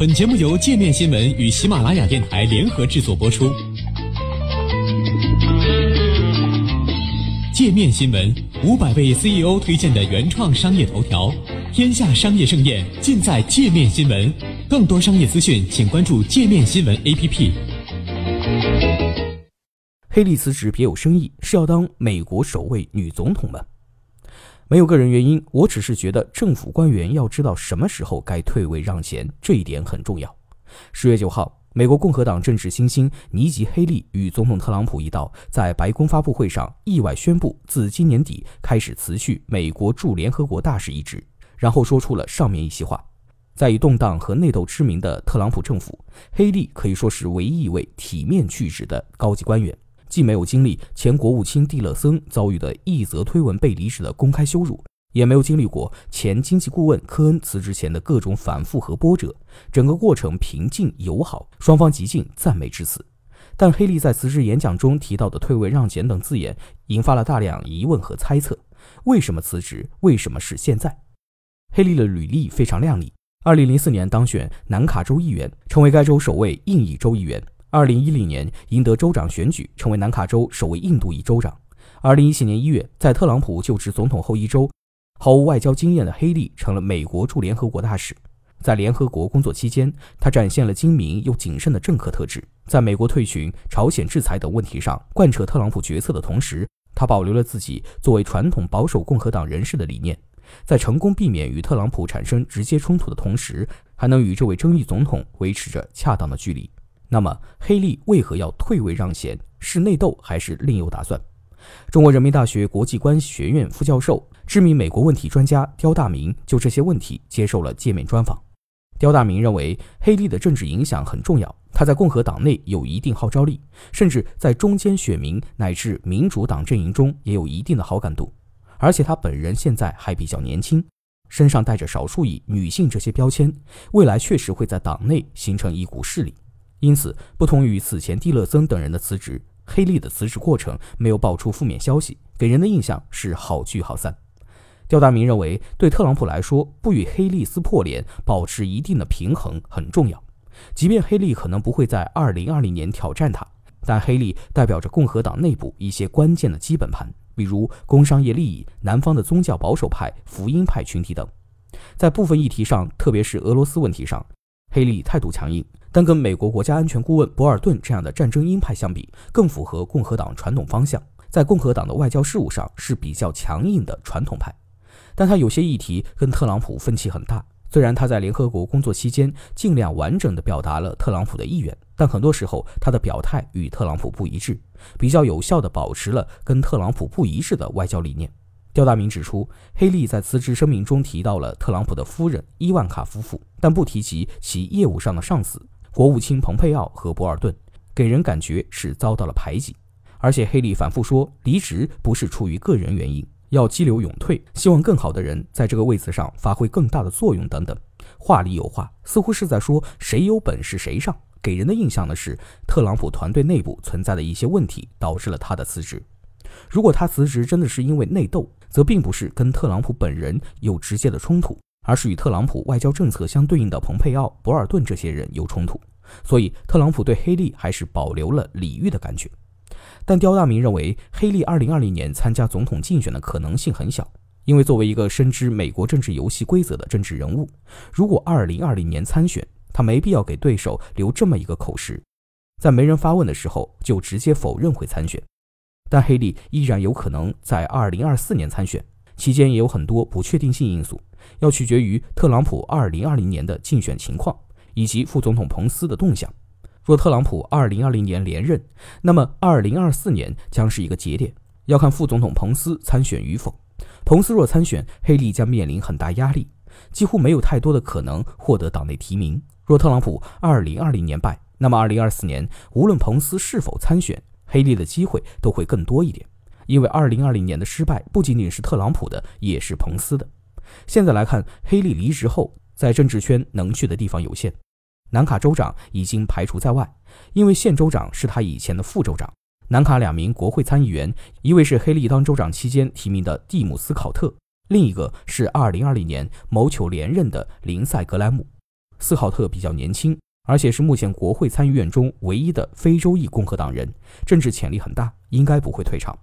本节目由界面新闻与喜马拉雅电台联合制作播出。界面新闻五百位 CEO 推荐的原创商业头条，天下商业盛宴尽在界面新闻。更多商业资讯，请关注界面新闻 APP。黑利辞职别有深意，是要当美国首位女总统吗？没有个人原因，我只是觉得政府官员要知道什么时候该退位让贤，这一点很重要。十月九号，美国共和党政治新星尼吉·黑利与总统特朗普一道，在白宫发布会上意外宣布，自今年底开始辞去美国驻联合国大使一职，然后说出了上面一席话。在以动荡和内斗知名的特朗普政府，黑利可以说是唯一一位体面去职的高级官员。既没有经历前国务卿蒂勒森遭遇的一则推文被离职的公开羞辱，也没有经历过前经济顾问科恩辞职前的各种反复和波折，整个过程平静友好，双方极尽赞美之词。但黑利在辞职演讲中提到的退位让贤等字眼，引发了大量疑问和猜测：为什么辞职？为什么是现在？黑利的履历非常亮丽，二零零四年当选南卡州议员，成为该州首位印裔州议员。二零一零年赢得州长选举，成为南卡州首位印度裔州长。二零一七年一月，在特朗普就职总统后一周，毫无外交经验的黑利成了美国驻联合国大使。在联合国工作期间，他展现了精明又谨慎的政客特质。在美国退群、朝鲜制裁等问题上贯彻特朗普决策的同时，他保留了自己作为传统保守共和党人士的理念。在成功避免与特朗普产生直接冲突的同时，还能与这位争议总统维持着恰当的距离。那么，黑利为何要退位让贤？是内斗还是另有打算？中国人民大学国际关系学院副教授、知名美国问题专家刁大明就这些问题接受了界面专访。刁大明认为，黑利的政治影响很重要，他在共和党内有一定号召力，甚至在中间选民乃至民主党阵营中也有一定的好感度。而且他本人现在还比较年轻，身上带着少数裔、女性这些标签，未来确实会在党内形成一股势力。因此，不同于此前蒂勒森等人的辞职，黑利的辞职过程没有爆出负面消息，给人的印象是好聚好散。刁大明认为，对特朗普来说，不与黑利撕破脸，保持一定的平衡很重要。即便黑利可能不会在2020年挑战他，但黑利代表着共和党内部一些关键的基本盘，比如工商业利益、南方的宗教保守派、福音派群体等。在部分议题上，特别是俄罗斯问题上，黑利态度强硬。但跟美国国家安全顾问博尔顿这样的战争鹰派相比，更符合共和党传统方向，在共和党的外交事务上是比较强硬的传统派。但他有些议题跟特朗普分歧很大。虽然他在联合国工作期间尽量完整地表达了特朗普的意愿，但很多时候他的表态与特朗普不一致，比较有效地保持了跟特朗普不一致的外交理念。刁大明指出，黑利在辞职声明中提到了特朗普的夫人伊万卡夫妇，但不提及其业务上的上司。国务卿蓬佩奥和博尔顿给人感觉是遭到了排挤，而且黑利反复说离职不是出于个人原因，要激流勇退，希望更好的人在这个位子上发挥更大的作用等等，话里有话，似乎是在说谁有本事谁上。给人的印象呢是特朗普团队内部存在的一些问题导致了他的辞职。如果他辞职真的是因为内斗，则并不是跟特朗普本人有直接的冲突。而是与特朗普外交政策相对应的蓬佩奥、博尔顿这些人有冲突，所以特朗普对黑利还是保留了礼遇的感觉。但刁大明认为，黑利2020年参加总统竞选的可能性很小，因为作为一个深知美国政治游戏规则的政治人物，如果2020年参选，他没必要给对手留这么一个口实，在没人发问的时候就直接否认会参选。但黑利依然有可能在2024年参选。期间也有很多不确定性因素，要取决于特朗普2020年的竞选情况以及副总统彭斯的动向。若特朗普2020年连任，那么2024年将是一个节点，要看副总统彭斯参选与否。彭斯若参选，黑利将面临很大压力，几乎没有太多的可能获得党内提名。若特朗普2020年败，那么2024年无论彭斯是否参选，黑利的机会都会更多一点。因为二零二零年的失败不仅仅是特朗普的，也是彭斯的。现在来看，黑利离职后，在政治圈能去的地方有限。南卡州长已经排除在外，因为现州长是他以前的副州长。南卡两名国会参议员，一位是黑利当州长期间提名的蒂姆斯考特，另一个是二零二零年谋求连任的林赛格莱姆。斯考特比较年轻，而且是目前国会参议院中唯一的非洲裔共和党人，政治潜力很大，应该不会退场。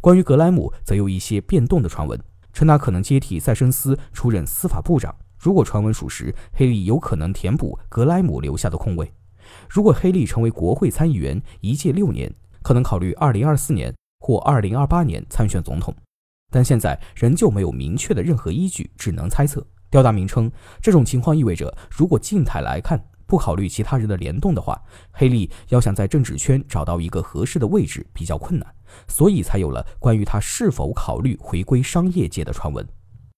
关于格莱姆，则有一些变动的传闻，称他可能接替塞申斯出任司法部长。如果传闻属实，黑利有可能填补格莱姆留下的空位。如果黑利成为国会参议员，一届六年，可能考虑2024年或2028年参选总统。但现在仍旧没有明确的任何依据，只能猜测。刁大明称，这种情况意味着，如果静态来看，不考虑其他人的联动的话，黑利要想在政治圈找到一个合适的位置比较困难，所以才有了关于他是否考虑回归商业界的传闻。